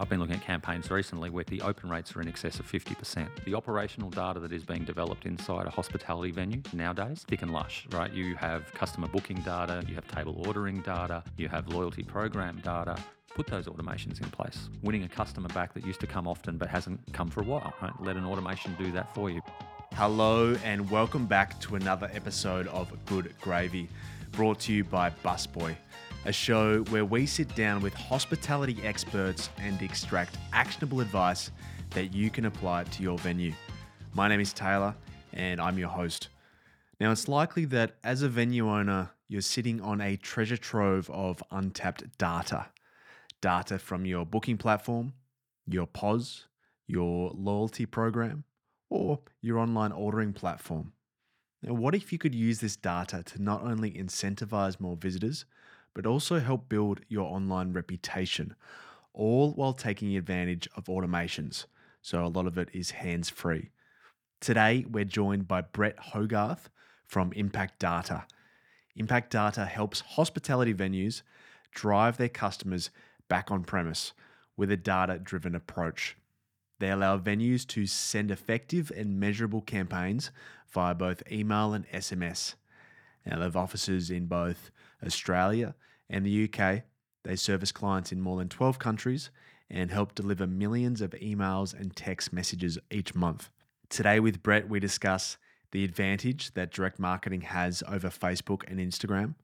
I've been looking at campaigns recently where the open rates are in excess of 50%. The operational data that is being developed inside a hospitality venue nowadays, thick and lush, right? You have customer booking data, you have table ordering data, you have loyalty program data, put those automations in place. Winning a customer back that used to come often but hasn't come for a while, right? Let an automation do that for you. Hello, and welcome back to another episode of Good Gravy, brought to you by Busboy, a show where we sit down with hospitality experts and extract actionable advice that you can apply to your venue. My name is Taylor, and I'm your host. Now, it's likely that as a venue owner, you're sitting on a treasure trove of untapped data data from your booking platform, your POS, your loyalty program, or your online ordering platform. Now, what if you could use this data to not only incentivize more visitors, but also help build your online reputation, all while taking advantage of automations? So, a lot of it is hands free. Today, we're joined by Brett Hogarth from Impact Data. Impact Data helps hospitality venues drive their customers back on premise with a data driven approach. They allow venues to send effective and measurable campaigns via both email and SMS. Now, they have offices in both Australia and the UK. They service clients in more than 12 countries and help deliver millions of emails and text messages each month. Today, with Brett, we discuss the advantage that direct marketing has over Facebook and Instagram,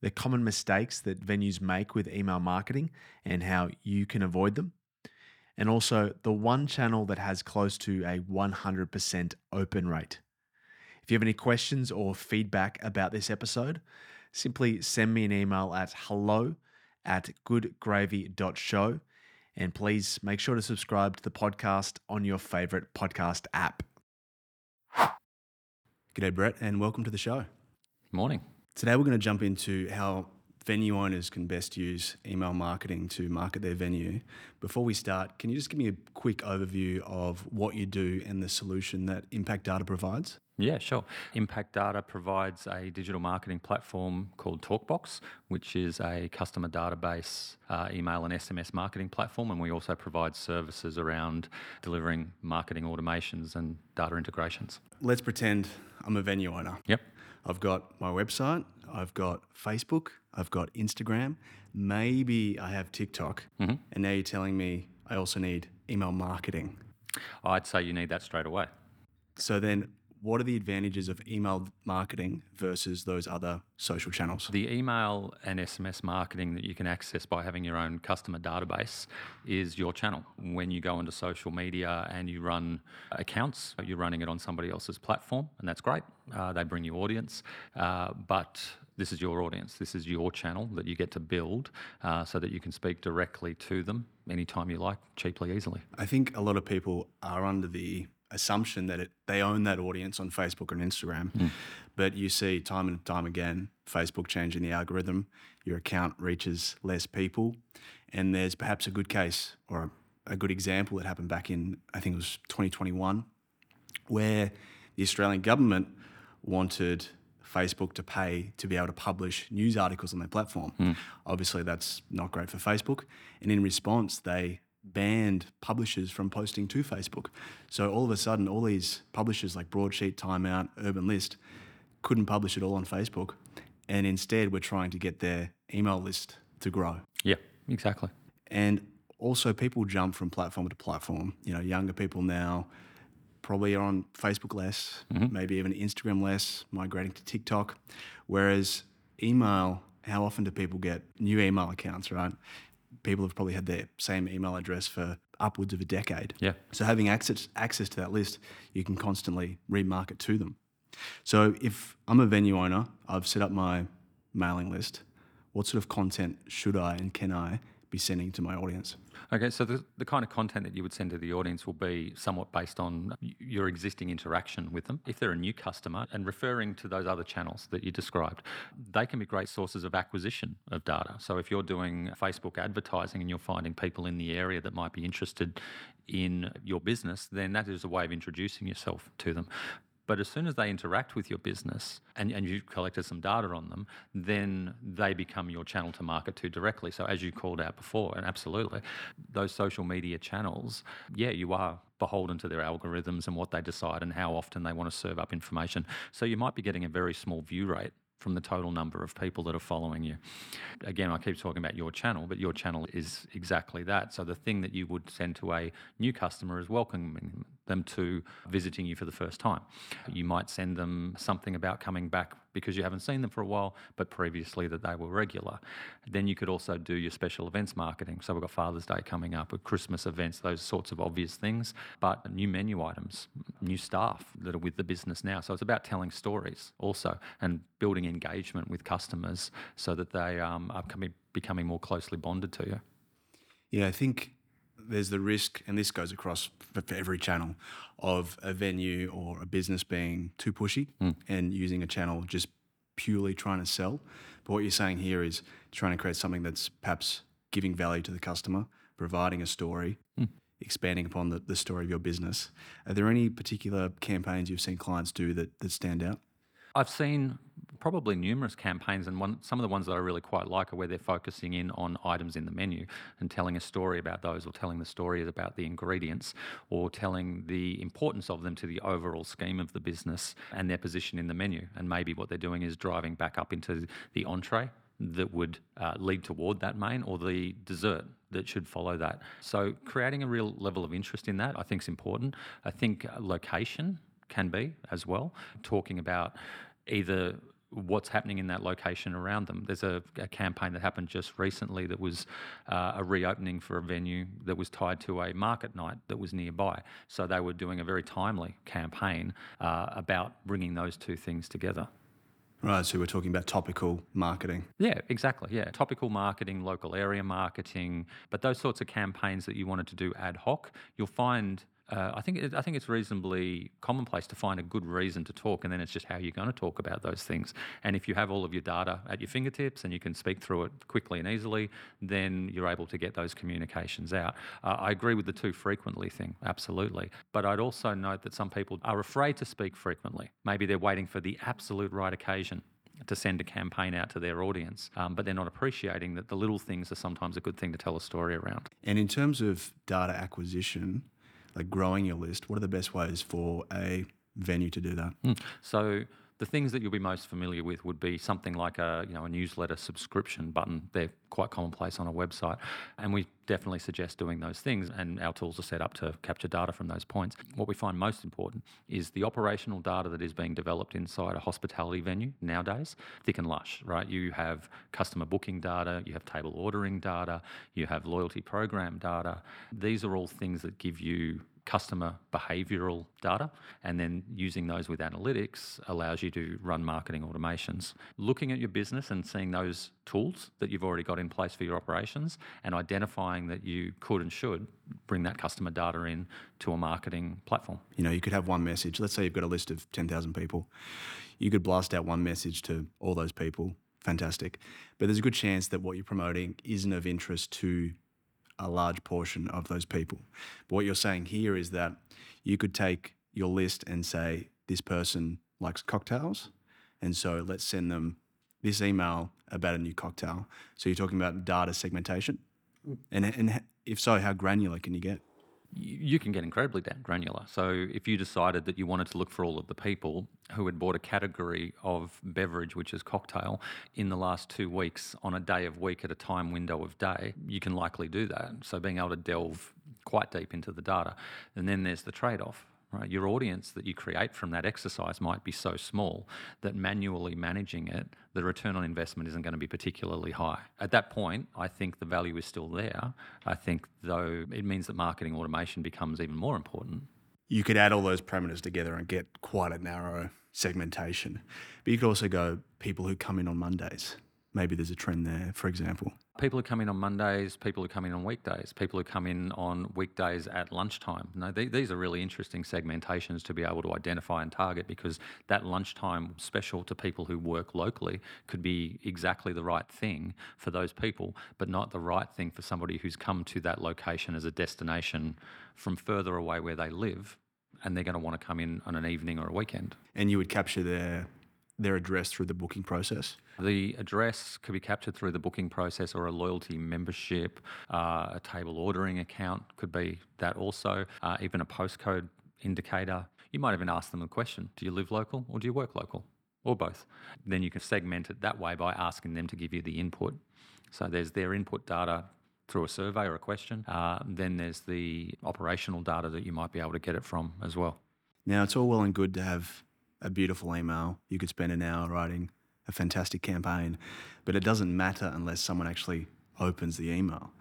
the common mistakes that venues make with email marketing and how you can avoid them, and also the one channel that has close to a 100% open rate. If you have any questions or feedback about this episode, simply send me an email at hello at goodgravy.show. And please make sure to subscribe to the podcast on your favorite podcast app. G'day, Brett, and welcome to the show. Morning. Today, we're going to jump into how venue owners can best use email marketing to market their venue. Before we start, can you just give me a quick overview of what you do and the solution that Impact Data provides? Yeah, sure. Impact Data provides a digital marketing platform called Talkbox, which is a customer database, uh, email and SMS marketing platform. And we also provide services around delivering marketing automations and data integrations. Let's pretend I'm a venue owner. Yep. I've got my website, I've got Facebook, I've got Instagram, maybe I have TikTok, mm-hmm. and now you're telling me I also need email marketing. I'd say you need that straight away. So then, what are the advantages of email marketing versus those other social channels? The email and SMS marketing that you can access by having your own customer database is your channel. When you go into social media and you run accounts, you're running it on somebody else's platform, and that's great. Uh, they bring you audience, uh, but this is your audience. This is your channel that you get to build uh, so that you can speak directly to them anytime you like, cheaply, easily. I think a lot of people are under the assumption that it, they own that audience on Facebook and Instagram. Mm. But you see time and time again Facebook changing the algorithm, your account reaches less people. And there's perhaps a good case or a, a good example that happened back in, I think it was 2021, where the Australian government wanted Facebook to pay to be able to publish news articles on their platform. Mm. Obviously, that's not great for Facebook. And in response, they banned publishers from posting to Facebook. So all of a sudden, all these publishers like Broadsheet, Timeout, Urban List couldn't publish it all on Facebook. And instead, we're trying to get their email list to grow. Yeah, exactly. And also, people jump from platform to platform. You know, younger people now probably are on Facebook less, mm-hmm. maybe even Instagram less, migrating to TikTok. Whereas email, how often do people get new email accounts, right? People have probably had their same email address for upwards of a decade. Yeah. So having access access to that list, you can constantly remarket to them. So if I'm a venue owner, I've set up my mailing list. What sort of content should I and can I be sending to my audience? Okay, so the, the kind of content that you would send to the audience will be somewhat based on your existing interaction with them. If they're a new customer and referring to those other channels that you described, they can be great sources of acquisition of data. So if you're doing Facebook advertising and you're finding people in the area that might be interested in your business, then that is a way of introducing yourself to them But as soon as they interact with your business and, and you've collected some data on them, then they become your channel to market to directly. So, as you called out before, and absolutely, those social media channels, yeah, you are beholden to their algorithms and what they decide and how often they want to serve up information. So, you might be getting a very small view rate from the total number of people that are following you. Again, I keep talking about your channel, but your channel is exactly that. So the thing that you would send to a new customer is welcoming them to visiting you for the first time. You might send them something about coming back because you haven't seen them for a while, but previously that they were regular. Then you could also do your special events marketing. So we've got Father's Day coming up, with Christmas events, those sorts of obvious things, but new menu items, new staff that are with the business now. So it's about telling stories also and building engagement with customers so that they um, are coming, becoming more closely bonded to you. Yeah, I think there's the risk, and this goes across for, for every channel, of a venue or a business being too pushy mm. and using a channel just purely trying to sell. But what you're saying here is trying to create something that's perhaps giving value to the customer, providing a story, mm. expanding upon the, the story of your business. Are there any particular campaigns you've seen clients do that, that stand out? I've seen probably numerous campaigns, and one, some of the ones that I really quite like are where they're focusing in on items in the menu and telling a story about those, or telling the story about the ingredients, or telling the importance of them to the overall scheme of the business and their position in the menu. And maybe what they're doing is driving back up into the entree that would uh, lead toward that main or the dessert that should follow that. So creating a real level of interest in that I think is important. I think location can be as well, talking about either what's happening in that location around them. There's a, a campaign that happened just recently that was uh, a reopening for a venue that was tied to a market night that was nearby. So they were doing a very timely campaign uh, about bringing those two things together. Right, so we're talking about topical marketing. Yeah, exactly. Yeah, topical marketing, local area marketing, but those sorts of campaigns that you wanted to do ad hoc, you'll find uh, I think it, I think it's reasonably commonplace to find a good reason to talk, and then it's just how you're going to talk about those things. And if you have all of your data at your fingertips and you can speak through it quickly and easily, then you're able to get those communications out. Uh, I agree with the too frequently thing, absolutely. But I'd also note that some people are afraid to speak frequently. Maybe they're waiting for the absolute right occasion to send a campaign out to their audience, um, but they're not appreciating that the little things are sometimes a good thing to tell a story around. And in terms of data acquisition, like growing your list, what are the best ways for a venue to do that? Mm. So the things that you'll be most familiar with would be something like a you know a newsletter subscription button. They're quite commonplace on a website, and we definitely suggest doing those things. And our tools are set up to capture data from those points. What we find most important is the operational data that is being developed inside a hospitality venue nowadays. Thick and lush, right? You have customer booking data, you have table ordering data, you have loyalty program data. These are all things that give you customer behavioral data, and then using those with analytics allows you to run marketing automations. Looking at your business and seeing those tools that you've already got in place for your operations and identifying that you could and should bring that customer data in to a marketing platform. You know, you could have one message. Let's say you've got a list of 10,000 people. You could blast out one message to all those people. Fantastic. But there's a good chance that what you're promoting isn't of interest to a large portion of those people. But what you're saying here is that you could take your list and say, this person likes cocktails. And so let's send them this email about a new cocktail. So you're talking about data segmentation. Mm. And, and if so, how granular can you get? You can get incredibly granular. So if you decided that you wanted to look for all of the people who had bought a category of beverage, which is cocktail, in the last two weeks on a day of week at a time window of day, you can likely do that. So being able to delve quite deep into the data. And then there's the trade off right? Your audience that you create from that exercise might be so small that manually managing it, the return on investment isn't going to be particularly high. At that point, I think the value is still there. I think, though, it means that marketing automation becomes even more important. You could add all those parameters together and get quite a narrow segmentation. But you could also go people who come in on Mondays. Maybe there's a trend there, for example people who come in on Mondays, people who come in on weekdays, people who come in on weekdays at lunchtime. You these are really interesting segmentations to be able to identify and target because that lunchtime special to people who work locally could be exactly the right thing for those people, but not the right thing for somebody who's come to that location as a destination from further away where they live and they're going to want to come in on an evening or a weekend. And you would capture their their address through the booking process. The address could be captured through the booking process or a loyalty membership, uh, a table ordering account could be that also, uh, even a postcode indicator. You might even ask them a question Do you live local or do you work local? Or both. Then you can segment it that way by asking them to give you the input. So there's their input data through a survey or a question. Uh, then there's the operational data that you might be able to get it from as well. Now, it's all well and good to have a beautiful email. You could spend an hour writing a fantastic campaign, but it doesn't matter unless someone actually opens the email.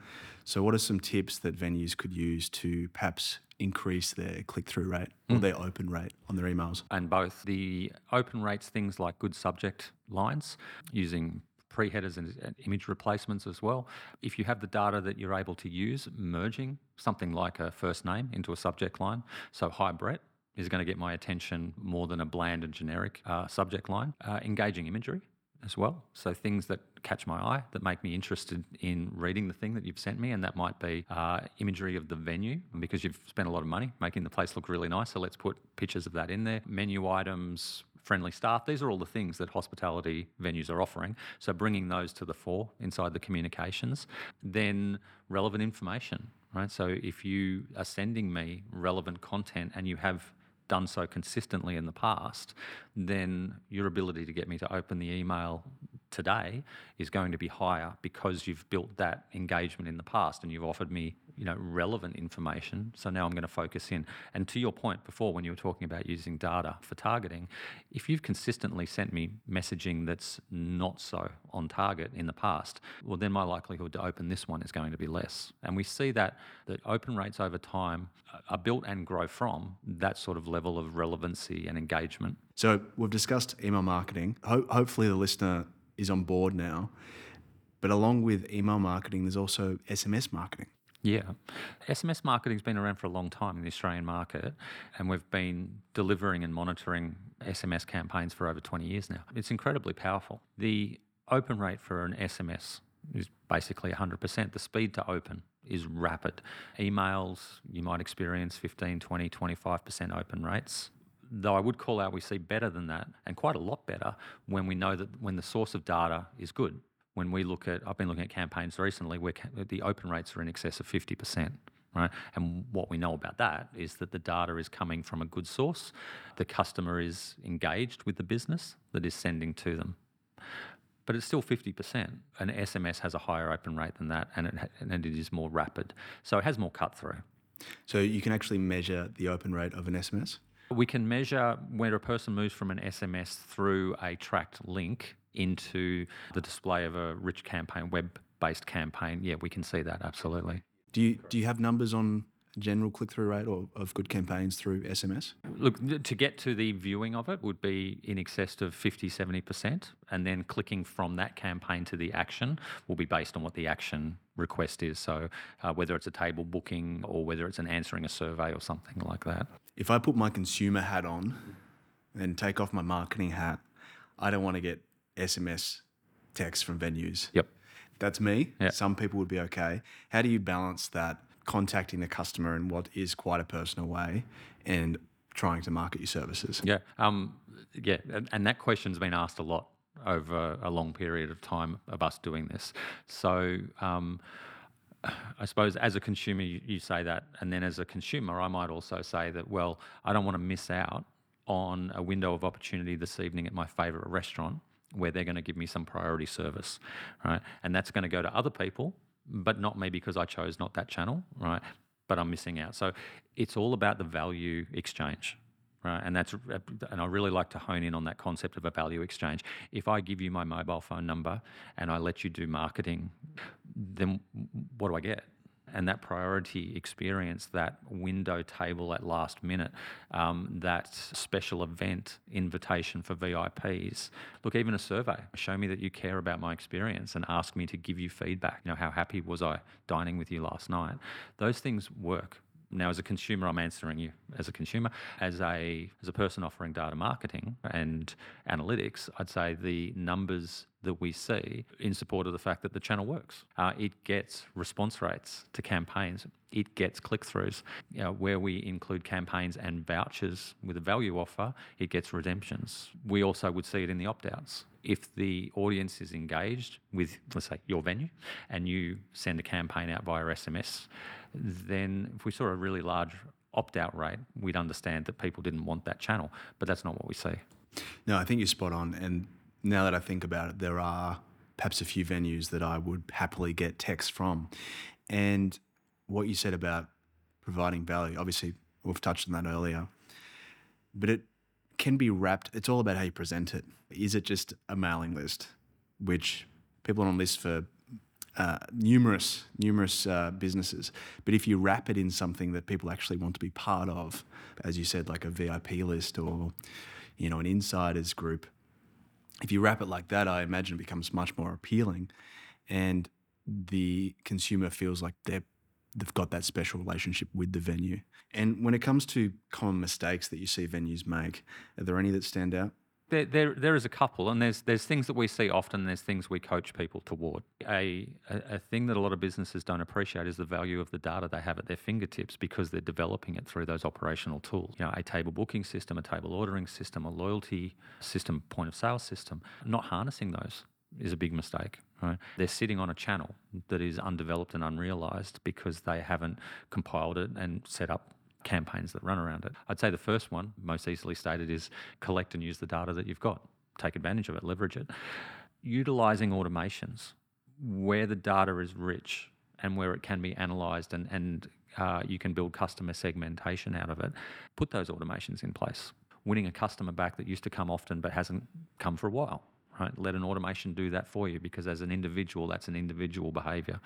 So, what are some tips that venues could use to perhaps increase their click through rate or hmm. their open rate on their emails? And both the open rates, things like good subject lines, using pre-headers and and image replacements as well. If you have the data that you're able to use, merging something like a first name into a subject line. So, hi Brett is going to get my attention more than a bland and generic uh, subject line. Uh, engaging imagery as well. So things that catch my eye, that make me interested in reading the thing that you've sent me, and that might be uh, imagery of the venue because you've spent a lot of money making the place look really nice. So let's put pictures of that in there. Menu items, friendly staff. These are all the things that hospitality venues are offering. So bringing those to the fore inside the communications, then relevant information. Right. So if you are sending me relevant content and you have done so consistently in the past, then your ability to get me to open the email today is going to be higher because you've built that engagement in the past and you've offered me you know relevant information. So now i'm going to focus in. And to your point before when you were talking about using data for targeting if you've consistently sent me messaging that's not so on target in the past well then my likelihood to open this one is going to be less. And we see that that open rates over time are built and grow from that sort of level of relevancy and engagement. So, we've discussed email marketing. Ho- hopefully, the listener is on board now. But along with email marketing, there's also SMS marketing. Yeah. SMS marketing's been around for a long time in the Australian market, and we've been delivering and monitoring SMS campaigns for over 20 years now. It's incredibly powerful. The open rate for an SMS is basically 100%. The speed to open is rapid. Emails, you might experience 15, 20, 25% open rates. Though I would call out we see better than that, and quite a lot better, when we know that when the source of data is good when we look at, I've been looking at campaigns recently where the open rates are in excess of 50%. Right. And what we know about that is that the data is coming from a good source. The customer is engaged with the business that is sending to them. But it's still 50%. An SMS has a higher open rate than that, and it, and it is more rapid. So it has more cut through. So, you can actually measure the open rate of an SMS. We can measure where a person moves from an SMS through a tracked link into the display of a rich campaign, web based campaign. Yeah, we can see that absolutely. Do you, do you have numbers on general click through rate or of good campaigns through SMS? Look, to get to the viewing of it would be in excess of 50, 70%. And then clicking from that campaign to the action will be based on what the action request is. So uh, whether it's a table booking or whether it's an answering a survey or something like that. If I put my consumer hat on and take off my marketing hat, I don't want to get SMS texts from venues. Yep. That's me. Yeah. Some people would be okay. How do you balance that contacting the customer in what is quite a personal way and trying to market your services? Yeah. Um, yeah. And, and that question's been asked a lot over a long period of time of us doing this. So, um, I suppose as a consumer, you, you say that. And then as a consumer, I might also say that, well, I don't want to miss out on a window of opportunity this evening at my favourite restaurant where they're going to give me some priority service, right? And that's going to go to other people, but not me because I chose not that channel, right? But I'm missing out. So it's all about the value exchange, right? And that's and I really like to hone in on that concept of a value exchange. If I give you my mobile phone number and I let you do marketing, then what do I get? And that priority experience, that window table at last minute, um, that special event invitation for VIPs. Look, even a survey. Show me that you care about my experience and ask me to give you feedback. You know, how happy was I dining with you last night? Those things work Now, as a consumer, I'm answering you as a consumer. As a as a person offering data marketing and analytics, I'd say the numbers that we see in support of the fact that the channel works. Uh, it gets response rates to campaigns. It gets click throughs. You know, where we include campaigns and vouchers with a value offer, it gets redemptions. We also would see it in the opt outs. If the audience is engaged with, let's say, your venue, and you send a campaign out via SMS, then if we saw a really large opt out rate, we'd understand that people didn't want that channel. But that's not what we see. No, I think you're spot on. And now that I think about it, there are perhaps a few venues that I would happily get text from. And what you said about providing value, obviously, we've touched on that earlier, but it can be wrapped, it's all about how you present it. Is it just a mailing list, which people are on lists for uh, numerous, numerous uh, businesses. But if you wrap it in something that people actually want to be part of, as you said, like a VIP list or, you know, an insiders group, if you wrap it like that, I imagine it becomes much more appealing, and the consumer feels like they're they've got that special relationship with the venue. And when it comes to common mistakes that you see venues make, are there any that stand out? There, there, there is a couple, and there's there's things that we see often. There's things we coach people toward. A, a, a thing that a lot of businesses don't appreciate is the value of the data they have at their fingertips because they're developing it through those operational tools. You know, a table booking system, a table ordering system, a loyalty system, point of sale system. Not harnessing those is a big mistake. Right? They're sitting on a channel that is undeveloped and unrealized because they haven't compiled it and set up campaigns that run around it. I'd say the first one, most easily stated, is collect and use the data that you've got. Take advantage of it, leverage it. Utilizing automations where the data is rich and where it can be analyzed and, and uh, you can build customer segmentation out of it, put those automations in place. Winning a customer back that used to come often but hasn't come for a while right? Let an automation do that for you because as an individual, that's an individual behavior.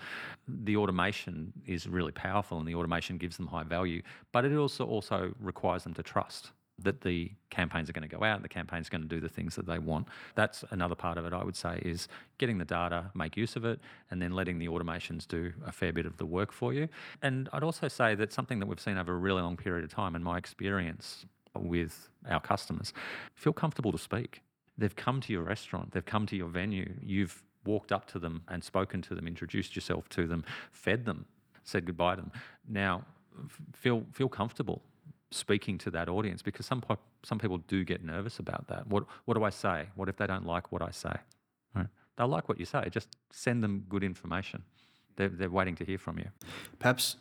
The automation is really powerful and the automation gives them high value, but it also also requires them to trust that the campaigns are going to go out, the campaign's going to do the things that they want. That's another part of it, I would say, is getting the data, make use of it, and then letting the automations do a fair bit of the work for you. And I'd also say that something that we've seen over a really long period of time, in my experience with our customers, feel comfortable to speak. They've come to your restaurant, they've come to your venue, you've walked up to them and spoken to them, introduced yourself to them, fed them, said goodbye to them. Now, feel feel comfortable speaking to that audience because some some people do get nervous about that. What what do I say? What if they don't like what I say? Right? They'll like what you say. Just send them good information. They're, they're waiting to hear from you. Perhaps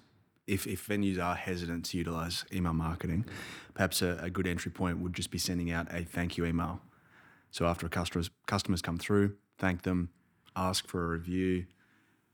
if, if venues are hesitant to utilize email marketing, perhaps a, a good entry point would just be sending out a thank you email so after customers customers come through, thank them, ask for a review,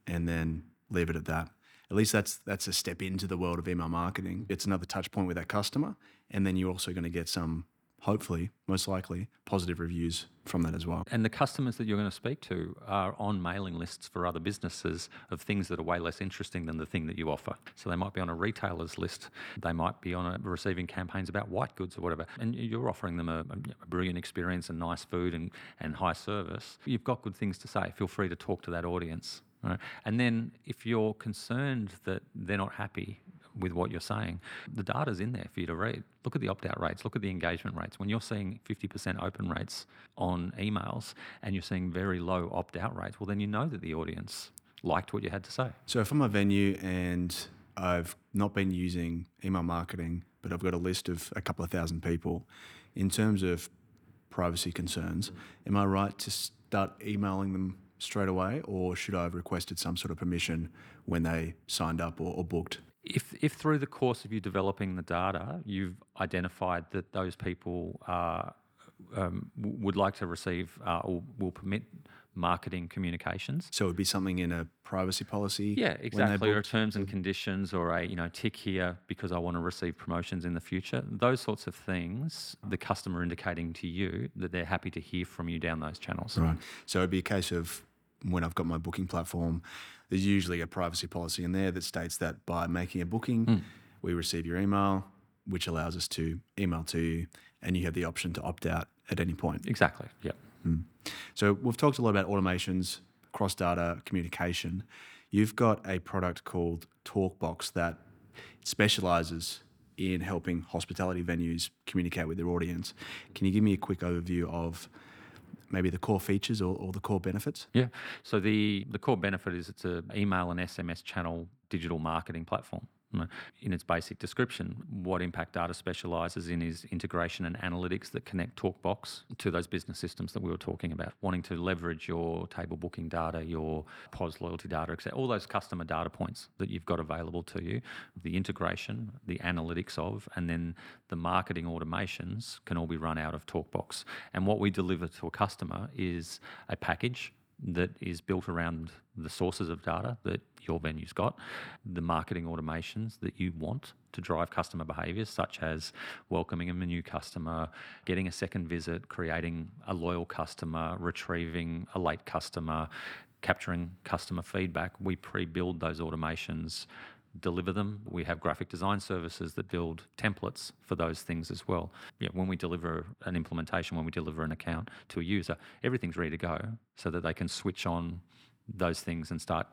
and then leave it at that. At least that's that's a step into the world of email marketing. It's another touch point with that customer, and then you're also going to get some, hopefully, most likely, positive reviews from that as well. And the customers that you're going to speak to are on mailing lists for other businesses of things that are way less interesting than the thing that you offer. So they might be on a retailer's list, they might be on a, receiving campaigns about white goods or whatever, and you're offering them a, a brilliant experience and nice food and, and high service. You've got good things to say. Feel free to talk to that audience. Right? And then if you're concerned that they're not happy with what you're saying. The data's in there for you to read. Look at the opt out rates, look at the engagement rates. When you're seeing 50% open rates on emails and you're seeing very low opt out rates, well, then you know that the audience liked what you had to say. So if I'm a venue and I've not been using email marketing, but I've got a list of a couple of thousand people, in terms of privacy concerns, am I right to start emailing them straight away, or should I have requested some sort of permission when they signed up or, or booked? If, if through the course of you developing the data, you've identified that those people uh, um, would like to receive uh, or will permit marketing communications. So it would be something in a privacy policy. Yeah, exactly. Or terms and conditions, or a you know tick here because I want to receive promotions in the future. Those sorts of things. The customer indicating to you that they're happy to hear from you down those channels. Right. So it'd be a case of when I've got my booking platform, there's usually a privacy policy in there that states that by making a booking, mm. we receive your email, which allows us to email to you, and you have the option to opt out at any point. Exactly. Yep. Mm. So we've talked a lot about automations, cross data communication. You've got a product called TalkBox that specializes in helping hospitality venues communicate with their audience. Can you give me a quick overview of maybe the core features or, or the core benefits? Yeah. So the the core benefit is it's an email and SMS channel digital marketing platform. In its basic description, what Impact Data specializes in is integration and analytics that connect TalkBox to those business systems that we were talking about. Wanting to leverage your table booking data, your POS loyalty data, etc., all those customer data points that you've got available to you, the integration, the analytics of, and then the marketing automations can all be run out of TalkBox. And what we deliver to a customer is a package that is built around the sources of data that your venue's got, the marketing automations that you want to drive customer behaviors, such as welcoming a new customer, getting a second visit, creating a loyal customer, retrieving a late customer, capturing customer feedback. We pre build those automations deliver them. We have graphic design services that build templates for those things as well. Yeah, when we deliver an implementation, when we deliver an account to a user, everything's ready to go so that they can switch on those things and start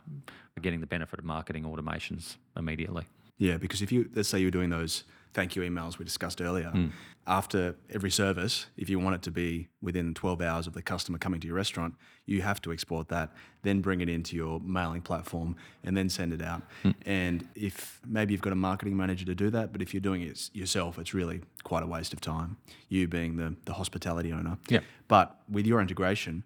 getting the benefit of marketing automations immediately. Yeah, because if you let's say you're doing those thank you emails we discussed earlier, mm. after every service, if you want it to be within 12 hours of the customer coming to your restaurant, you have to export that, then bring it into your mailing platform, and then send it out. Mm. And if maybe you've got a marketing manager to do that, but if you're doing it yourself, it's really quite a waste of time. You being the, the hospitality owner. Yeah. But with your integration,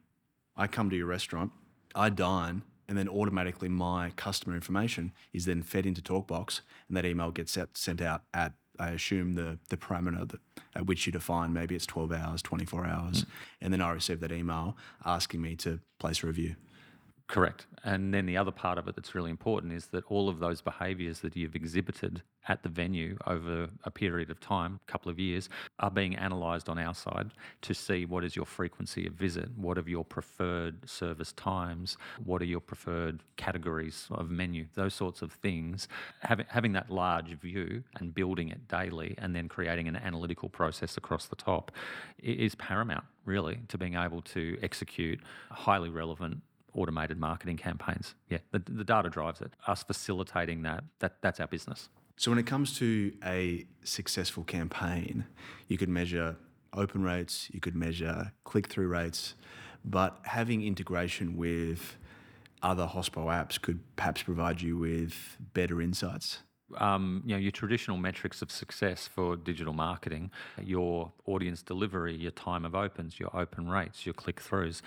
I come to your restaurant, I dine, and then automatically my customer information is then fed into TalkBox, and that email gets set, sent out at I assume the the parameter that, at which you define maybe it's 12 hours, 24 hours, mm. and then I receive that email asking me to place a review. Correct. And then the other part of it that's really important is that all of those behaviours that you've exhibited at the venue over a period of time, a couple of years, are being analysed on our side to see what is your frequency of visit, what are your preferred service times, what are your preferred categories of menu, those sorts of things. Having, having that large view and building it daily and then creating an analytical process across the top is paramount, really, to being able to execute highly relevant automated marketing campaigns. Yeah, the, the data drives it. Us facilitating that, that, that's our business. So when it comes to a successful campaign, you could measure open rates, you could measure click-through rates, but having integration with other hospo apps could perhaps provide you with better insights. Um, you know your traditional metrics of success for digital marketing, your audience delivery, your time of opens, your open rates, your click throughs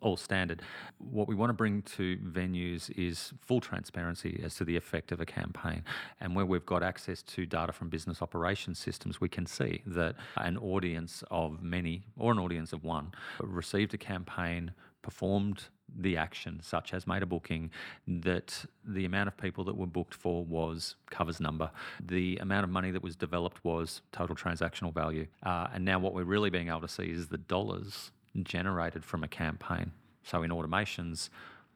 all standard. What we want to bring to venues is full transparency as to the effect of a campaign. And where we've got access to data from business operation systems, we can see that an audience of many or an audience of one received a campaign, performed the action, such as made a booking, that the amount of people that were booked for was covers number. The amount of money that was developed was total transactional value. Uh, and now what we're really being able to see is the dollars generated from a campaign. So in automations,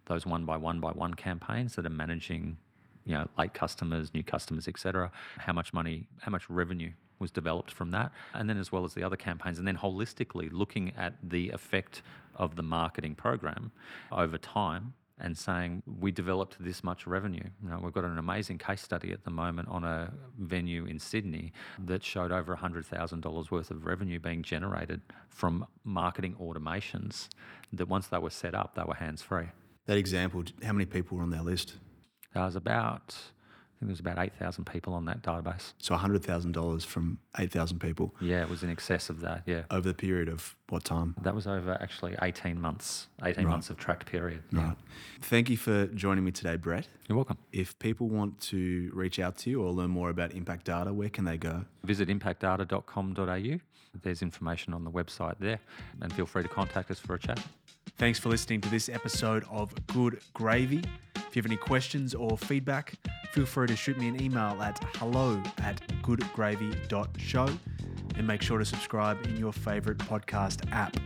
those one by one by one campaigns that are managing, you know, late customers, new customers, etc. How much money, how much revenue was developed from that, and then as well as the other campaigns, and then holistically looking at the effect of the marketing program over time and saying we developed this much revenue. You know, we've got an amazing case study at the moment on a venue in Sydney that showed over $100,000 worth of revenue being generated from marketing automations that once they were set up, they were hands free. That example, how many people were on their list? There was about think there was about 8,000 people on that database. So $100,000 from 8,000 people. Yeah, it was in excess of that, yeah. Over the period of what time? That was over actually 18 months, 18 right. months of tracked period. Right. Yeah. Thank you for joining me today, Brett. You're welcome. If people want to reach out to you or learn more about Impact Data, where can they go? Visit impactdata.com.au. There's information on the website there, and feel free to contact us for a chat. Thanks for listening to this episode of Good Gravy. If you have any questions or feedback, feel free to shoot me an email at hello at goodgravy.show and make sure to subscribe in your favorite podcast app.